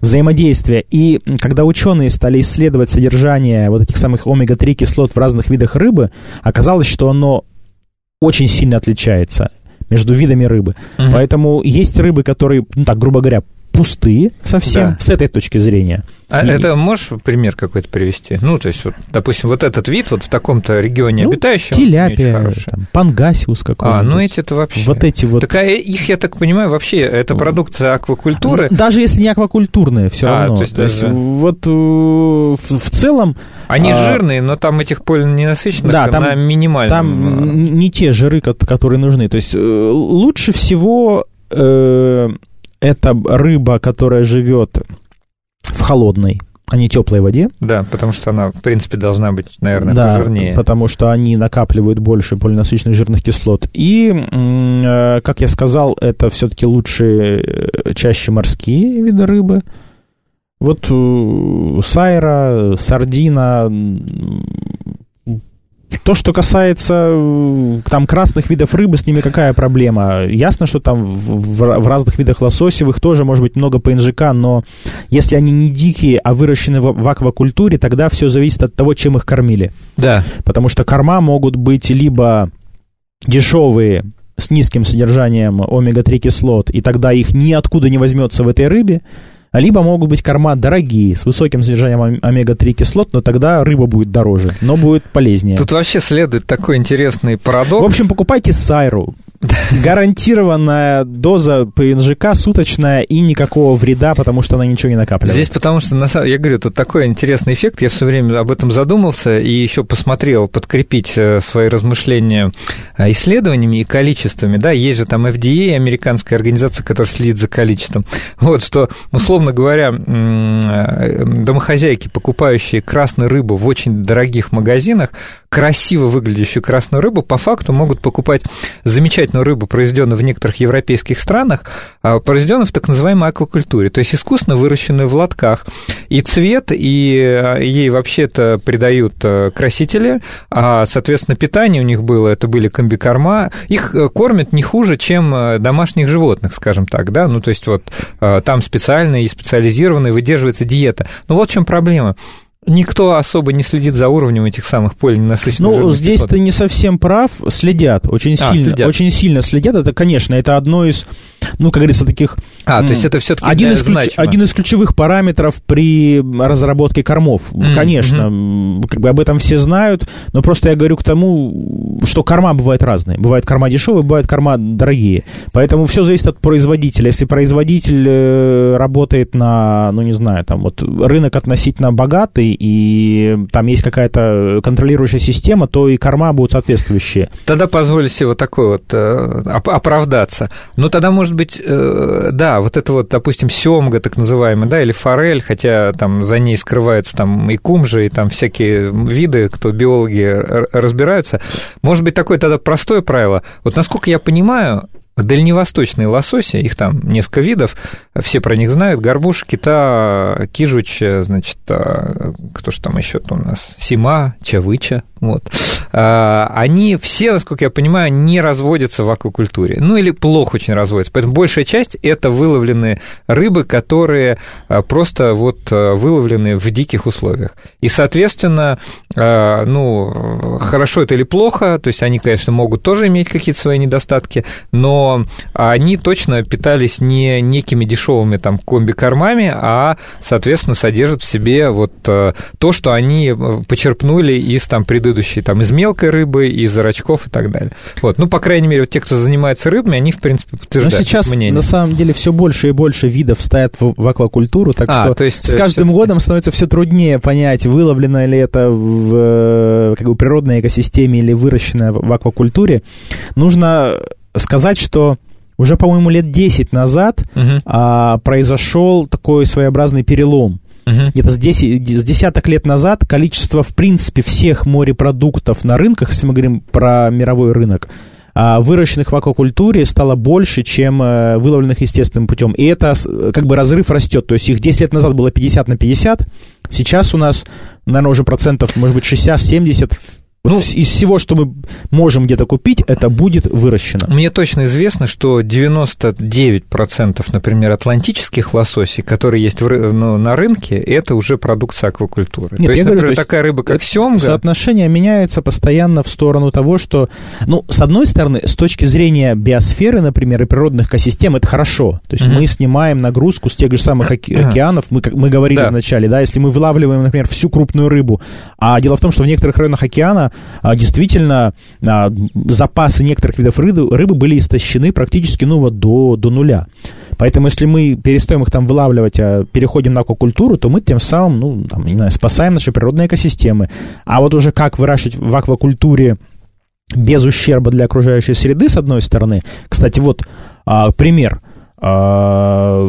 взаимодействия. И когда ученые стали исследовать содержание вот этих самых омега-3 кислот в разных видах рыбы, оказалось, что оно очень сильно отличается между видами рыбы. Угу. Поэтому есть рыбы, которые, ну так, грубо говоря, пустые совсем, да. с этой точки зрения. А и... это можешь пример какой-то привести? Ну, то есть, вот, допустим, вот этот вид вот в таком-то регионе ну, обитающий, Теляпия, там, пангасиус какой-нибудь. А, ну эти-то вообще... Вот эти вот... Так а их, я так понимаю, вообще это продукция аквакультуры? Ну, даже если не аквакультурные, все а, равно. То есть, то есть даже... вот э, в, в целом... Они а... жирные, но там этих полиненасыщенных да, там, на минимальном... Там не те жиры, которые нужны. То есть э, лучше всего э, это рыба, которая живет в холодной, а не теплой воде. Да, потому что она, в принципе, должна быть, наверное, да, пожирнее. потому что они накапливают больше полинасыщенных жирных кислот. И, э, как я сказал, это все-таки лучше, э, чаще морские виды рыбы. Вот э, сайра, сардина, то, что касается э, там красных видов рыбы, с ними какая проблема? Ясно, что там в, в разных видах лососевых тоже может быть много ПНЖК, но если они не дикие, а выращены в, в аквакультуре, тогда все зависит от того, чем их кормили. Да. Потому что корма могут быть либо дешевые, с низким содержанием омега-3 кислот, и тогда их ниоткуда не возьмется в этой рыбе, либо могут быть корма дорогие, с высоким содержанием омега-3 кислот, но тогда рыба будет дороже, но будет полезнее. Тут вообще следует такой интересный парадокс. В общем, покупайте сайру. Гарантированная доза ПНЖК суточная и никакого вреда, потому что она ничего не накапливает. Здесь потому что, я говорю, тут такой интересный эффект, я все время об этом задумался и еще посмотрел, подкрепить э, свои размышления э, исследованиями и количествами, да, есть же там FDA, американская организация, которая следит за количеством, вот, что, условно говоря, э, домохозяйки, покупающие красную рыбу в очень дорогих магазинах, красиво выглядящую красную рыбу, по факту могут покупать замечательную замечательную рыбу, произведенную в некоторых европейских странах, а, произведенную в так называемой аквакультуре, то есть искусственно выращенную в лотках. И цвет, и а, ей вообще-то придают а, красители, а, соответственно, питание у них было, это были комбикорма. Их э, кормят не хуже, чем э, домашних животных, скажем так, да, ну, то есть вот там специальная и специализированная выдерживается диета. Но вот в чем проблема никто особо не следит за уровнем этих самых полиненасыщенных Ну, здесь кислот. ты не совсем прав, следят, очень а, сильно, следят. очень сильно следят. Это, конечно, это одно из, ну, как говорится, таких... А, то есть это все таки один из, ключ, один из ключевых параметров при разработке кормов. Mm-hmm. Конечно, mm-hmm. как бы об этом все знают, но просто я говорю к тому, что корма бывает разные. Бывает корма дешевые, бывает корма дорогие. Поэтому все зависит от производителя. Если производитель э, работает на, ну, не знаю, там вот рынок относительно богатый, и там есть какая-то контролирующая система, то и корма будут соответствующие. Тогда позволю себе вот такой вот э, оправдаться. Ну, тогда, может быть, э, да, вот это вот, допустим, семга так называемая, да, или форель, хотя там за ней скрывается там и кумжа, и там всякие виды, кто биологи разбираются. Может быть, такое тогда простое правило. Вот насколько я понимаю, дальневосточные лососи, их там несколько видов, все про них знают, горбуш, кита, кижуч, значит, а, кто же там еще у нас, сима, чавыча, вот. А, они все, насколько я понимаю, не разводятся в аквакультуре, ну или плохо очень разводятся, поэтому большая часть – это выловленные рыбы, которые а, просто вот выловлены в диких условиях. И, соответственно, ну, хорошо это или плохо, то есть они, конечно, могут тоже иметь какие-то свои недостатки, но они точно питались не некими дешевыми там комби-кормами, а, соответственно, содержат в себе вот э, то, что они э, почерпнули из там предыдущей, там, из мелкой рыбы, из рачков и так далее. Вот, ну, по крайней мере, вот те, кто занимается рыбами, они, в принципе, подтверждают Но сейчас, мнение. на самом деле, все больше и больше видов стоят в, в аквакультуру, так а, что то есть с каждым годом становится все труднее понять, выловлено ли это в э, как бы, природной экосистеме или выращенное в аквакультуре. Нужно сказать, что уже, по-моему, лет 10 назад uh-huh. а, произошел такой своеобразный перелом. Uh-huh. Где-то с, 10, с десяток лет назад количество, в принципе, всех морепродуктов на рынках, если мы говорим про мировой рынок, а, выращенных в аквакультуре стало больше, чем э, выловленных естественным путем. И это как бы разрыв растет. То есть их 10 лет назад было 50 на 50, сейчас у нас, наверное, уже процентов, может быть, 60-70 ну, из всего, что мы можем где-то купить, это будет выращено. Мне точно известно, что 99%, например, атлантических лососей, которые есть в, ну, на рынке, это уже продукция аквакультуры. Нет, то есть, например, говорю, то такая рыба, как семга... Соотношение меняется постоянно в сторону того, что, ну, с одной стороны, с точки зрения биосферы, например, и природных экосистем, это хорошо. То есть угу. мы снимаем нагрузку с тех же самых океанов, мы, как мы говорили да. вначале, да, если мы вылавливаем, например, всю крупную рыбу, а дело в том, что в некоторых районах океана а, действительно а, запасы некоторых видов рыбы, рыбы были истощены практически ну, вот до, до нуля. Поэтому если мы перестаем их там вылавливать, а переходим на аквакультуру, то мы тем самым, ну, там, не знаю, спасаем наши природные экосистемы. А вот уже как выращивать в аквакультуре без ущерба для окружающей среды, с одной стороны. Кстати, вот а, пример. А,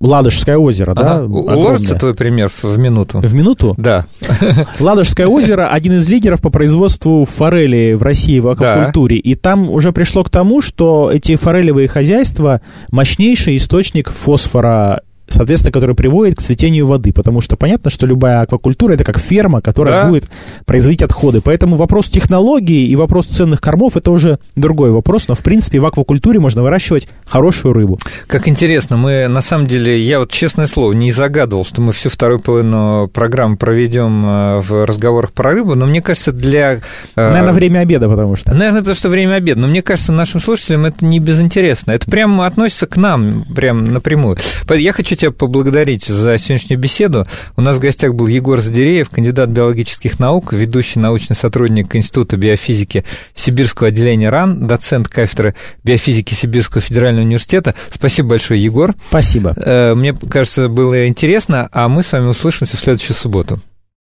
Ладожское озеро, ага. да? Уложится твой пример в минуту? В минуту? Да. Ладожское озеро один из лидеров по производству форели в России в аквакультуре. Да. И там уже пришло к тому, что эти форелевые хозяйства мощнейший источник фосфора соответственно, который приводит к цветению воды, потому что понятно, что любая аквакультура это как ферма, которая да. будет производить отходы. Поэтому вопрос технологии и вопрос ценных кормов это уже другой вопрос, но в принципе в аквакультуре можно выращивать хорошую рыбу. Как интересно, мы на самом деле, я вот честное слово не загадывал, что мы всю вторую половину программы проведем э, в разговорах про рыбу, но мне кажется, для... Э, Наверное, время обеда, потому что. Наверное, потому что время обеда, но мне кажется, нашим слушателям это не безинтересно. Это прямо относится к нам, прям напрямую. Я хочу тебя поблагодарить за сегодняшнюю беседу. У нас в гостях был Егор Задереев, кандидат биологических наук, ведущий научный сотрудник Института биофизики Сибирского отделения РАН, доцент кафедры биофизики Сибирского федерального университета. Спасибо большое, Егор. Спасибо. Э, мне кажется, было интересно, а мы с вами услышимся в следующую субботу.